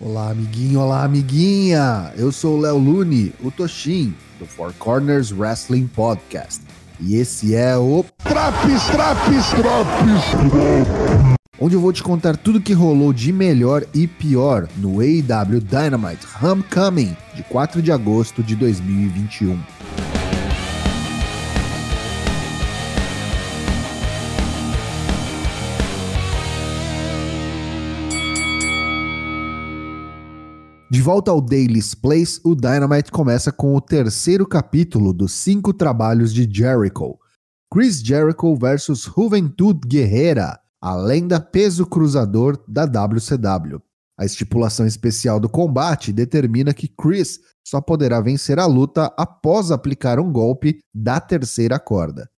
Olá, amiguinho, olá, amiguinha! Eu sou o Léo Lune, o Toshin, do Four Corners Wrestling Podcast. E esse é o Traps, traps, traps! Onde eu vou te contar tudo que rolou de melhor e pior no AEW Dynamite Homecoming de 4 de agosto de 2021. De volta ao Daily's Place, o Dynamite começa com o terceiro capítulo dos cinco trabalhos de Jericho. Chris Jericho versus Juventud Guerrera, a lenda peso cruzador da WCW. A estipulação especial do combate determina que Chris só poderá vencer a luta após aplicar um golpe da terceira corda.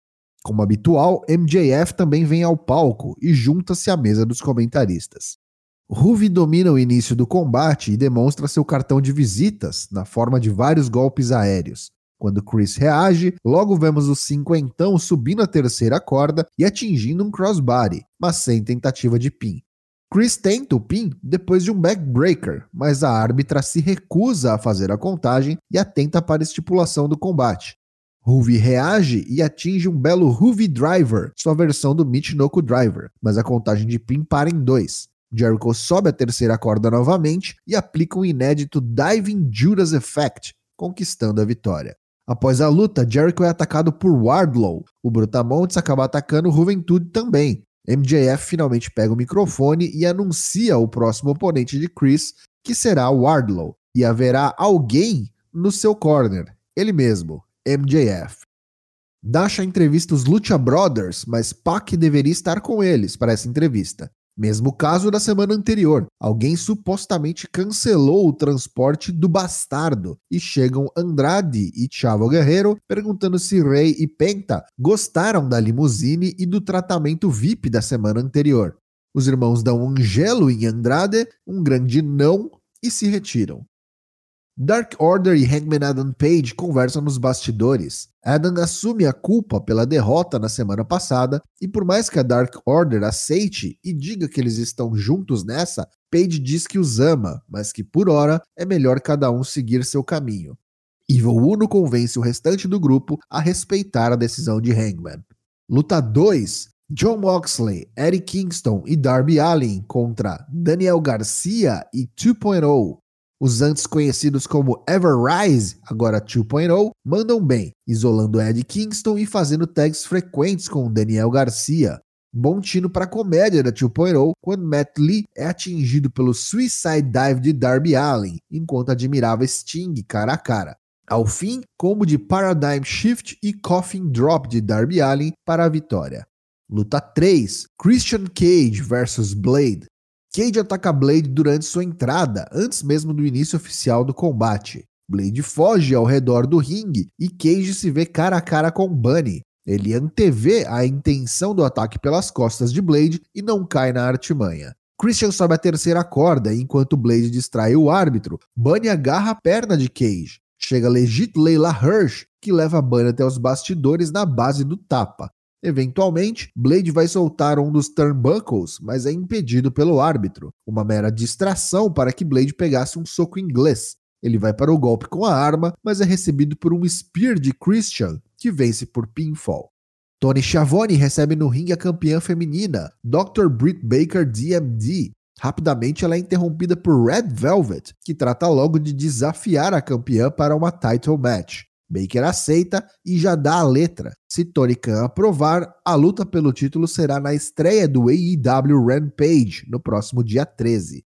Como habitual, MJF também vem ao palco e junta-se à mesa dos comentaristas. Ruby domina o início do combate e demonstra seu cartão de visitas na forma de vários golpes aéreos. Quando Chris reage, logo vemos o cinquentão subindo a terceira corda e atingindo um crossbody, mas sem tentativa de pin. Chris tenta o pin depois de um backbreaker, mas a árbitra se recusa a fazer a contagem e atenta para a estipulação do combate. Ruby reage e atinge um belo Ruby Driver, sua versão do Michinoku Driver, mas a contagem de pin para em dois. Jericho sobe a terceira corda novamente e aplica um inédito Diving Judas Effect, conquistando a vitória. Após a luta, Jericho é atacado por Wardlow. O Brutamontes acaba atacando Juventude também. MJF finalmente pega o microfone e anuncia o próximo oponente de Chris, que será Wardlow, e haverá alguém no seu corner, ele mesmo, MJF. Dasha entrevista os Lucha Brothers, mas Pac deveria estar com eles para essa entrevista. Mesmo caso da semana anterior, alguém supostamente cancelou o transporte do bastardo e chegam Andrade e Chavo Guerreiro perguntando se Rey e Penta gostaram da limusine e do tratamento VIP da semana anterior. Os irmãos dão um gelo em Andrade, um grande não e se retiram. Dark Order e Hangman Adam Page conversam nos bastidores. Adam assume a culpa pela derrota na semana passada e por mais que a Dark Order aceite e diga que eles estão juntos nessa, Page diz que os ama, mas que por hora é melhor cada um seguir seu caminho. Evil Uno convence o restante do grupo a respeitar a decisão de Hangman. Luta 2: John Moxley, Eddie Kingston e Darby Allin contra Daniel Garcia e 2.0. Os antes conhecidos como Everrise, agora 2.0, mandam bem, isolando Ed Kingston e fazendo tags frequentes com Daniel Garcia. Bom tino para a comédia da 2.0 quando Matt Lee é atingido pelo Suicide Dive de Darby Allin, enquanto admirava Sting cara a cara. Ao fim, combo de Paradigm Shift e Coffin Drop de Darby Allin para a vitória. Luta 3: Christian Cage vs Blade. Cage ataca Blade durante sua entrada, antes mesmo do início oficial do combate. Blade foge ao redor do ringue e Cage se vê cara a cara com Bunny. Ele antevê a intenção do ataque pelas costas de Blade e não cai na artimanha. Christian sobe a terceira corda enquanto Blade distrai o árbitro. Bunny agarra a perna de Cage. Chega Legit Leila Hirsch, que leva Bunny até os bastidores na base do tapa. Eventualmente, Blade vai soltar um dos turnbuckles, mas é impedido pelo árbitro. Uma mera distração para que Blade pegasse um soco inglês. Ele vai para o golpe com a arma, mas é recebido por um spear de Christian, que vence por pinfall. Tony Schiavone recebe no ringue a campeã feminina, Dr. Britt Baker DMD. Rapidamente ela é interrompida por Red Velvet, que trata logo de desafiar a campeã para uma title match. Baker aceita e já dá a letra. Se Tony Khan aprovar, a luta pelo título será na estreia do AEW Rampage, no próximo dia 13.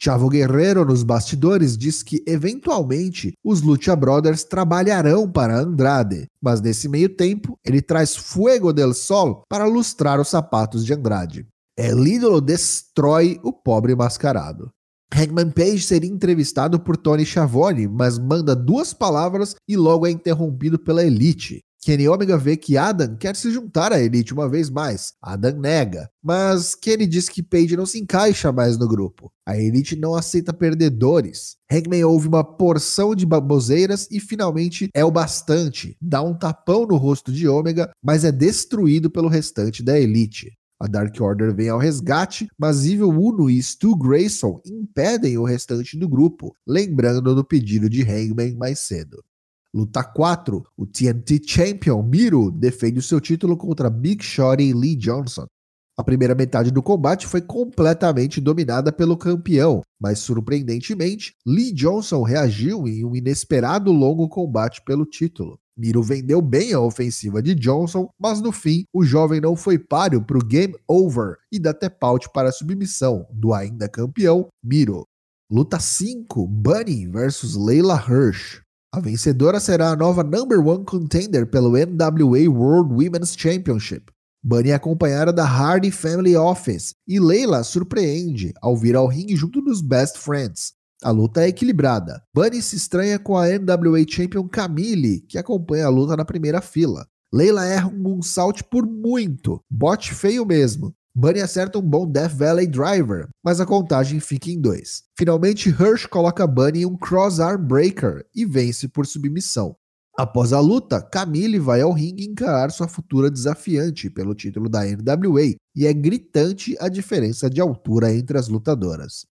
Chavo Guerreiro, nos bastidores, diz que eventualmente os Lucha Brothers trabalharão para Andrade, mas nesse meio tempo ele traz Fuego del Sol para lustrar os sapatos de Andrade. El ídolo destrói o pobre mascarado. Hangman Page seria entrevistado por Tony Schiavone, mas manda duas palavras e logo é interrompido pela Elite. Kenny Omega vê que Adam quer se juntar à Elite uma vez mais. Adam nega, mas Kenny diz que Page não se encaixa mais no grupo. A Elite não aceita perdedores. Hangman ouve uma porção de baboseiras e finalmente é o bastante. Dá um tapão no rosto de Omega, mas é destruído pelo restante da Elite. A Dark Order vem ao resgate, mas Evil Uno e Stu Grayson impedem o restante do grupo, lembrando do pedido de Hangman mais cedo. Luta 4, o TNT Champion Miro defende o seu título contra Big Shot e Lee Johnson. A primeira metade do combate foi completamente dominada pelo campeão, mas surpreendentemente, Lee Johnson reagiu em um inesperado longo combate pelo título. Miro vendeu bem a ofensiva de Johnson, mas no fim, o jovem não foi páreo para o game over e dá tap out para a submissão do ainda campeão Miro. Luta 5: Bunny versus Layla Hirsch. A vencedora será a nova number one contender pelo NWA World Women's Championship. Bunny é acompanhada da Hardy Family Office e Leila surpreende ao vir ao ringue junto dos Best Friends. A luta é equilibrada. Bunny se estranha com a NWA Champion Camille, que acompanha a luta na primeira fila. Leila erra um moonsault por muito, bote feio mesmo. Bunny acerta um bom Death Valley Driver, mas a contagem fica em dois. Finalmente, Hirsch coloca Bunny em um Cross Arm Breaker e vence por submissão. Após a luta, Camille vai ao ringue encarar sua futura desafiante pelo título da NWA e é gritante a diferença de altura entre as lutadoras.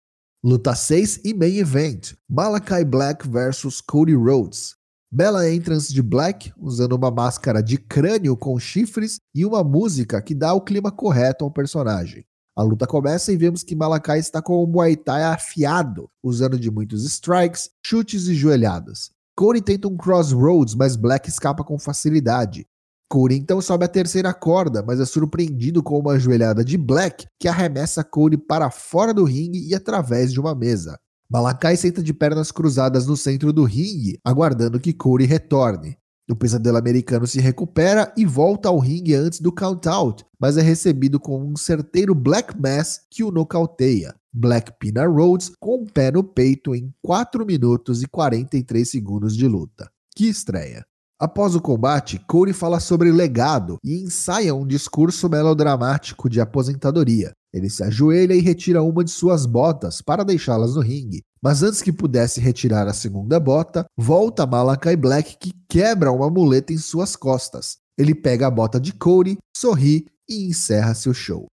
Luta 6 e Main Event: Malachi Black vs Cody Rhodes. Bela entrance de Black, usando uma máscara de crânio com chifres e uma música que dá o clima correto ao personagem. A luta começa e vemos que Malakai está com o Muay Thai afiado, usando de muitos strikes, chutes e joelhadas. Cody tenta um crossroads, mas Black escapa com facilidade. Cody então sobe a terceira corda, mas é surpreendido com uma joelhada de Black que arremessa Cody para fora do ringue e através de uma mesa. Malakai senta de pernas cruzadas no centro do ringue, aguardando que Cody retorne. O pesadelo americano se recupera e volta ao ringue antes do count-out, mas é recebido com um certeiro Black Mass que o nocauteia. Black Pina Rhodes com o pé no peito em 4 minutos e 43 segundos de luta. Que estreia! Após o combate, Cody fala sobre legado e ensaia um discurso melodramático de aposentadoria. Ele se ajoelha e retira uma de suas botas para deixá-las no ringue. Mas antes que pudesse retirar a segunda bota, volta Malakai Black que quebra uma muleta em suas costas. Ele pega a bota de Cody, sorri e encerra seu show.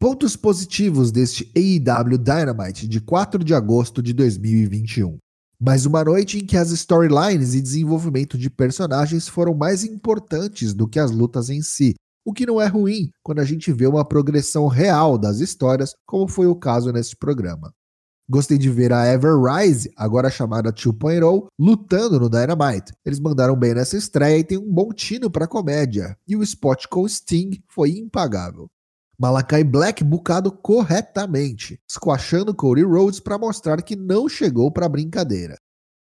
Pontos positivos deste AEW Dynamite de 4 de agosto de 2021. Mais uma noite em que as storylines e desenvolvimento de personagens foram mais importantes do que as lutas em si, o que não é ruim quando a gente vê uma progressão real das histórias, como foi o caso neste programa. Gostei de ver a Ever Rise, agora chamada 2.0, lutando no Dynamite. Eles mandaram bem nessa estreia e tem um bom tino para comédia. E o spot com Sting foi impagável. Malakai Black bucado corretamente, squashando Cody Rhodes para mostrar que não chegou para brincadeira.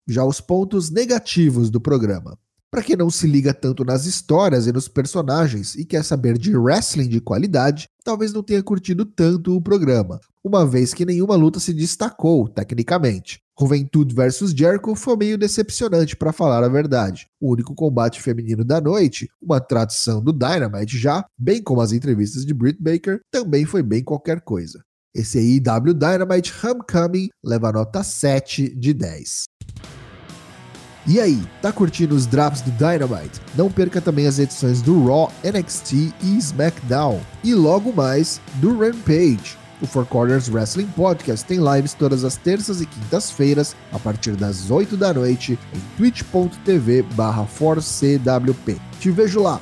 Já os pontos negativos do programa. Para quem não se liga tanto nas histórias e nos personagens e quer saber de wrestling de qualidade, talvez não tenha curtido tanto o programa, uma vez que nenhuma luta se destacou tecnicamente. Juventude vs Jericho foi meio decepcionante para falar a verdade. O único combate feminino da noite, uma tradição do Dynamite já, bem como as entrevistas de Britt Baker, também foi bem qualquer coisa. Esse IW Dynamite Homecoming leva nota 7 de 10. E aí, tá curtindo os drops do Dynamite? Não perca também as edições do Raw, NXT e SmackDown. E logo mais do Rampage. O Four Corners Wrestling Podcast tem lives todas as terças e quintas-feiras, a partir das 8 da noite, em twitch.tv barra Te vejo lá!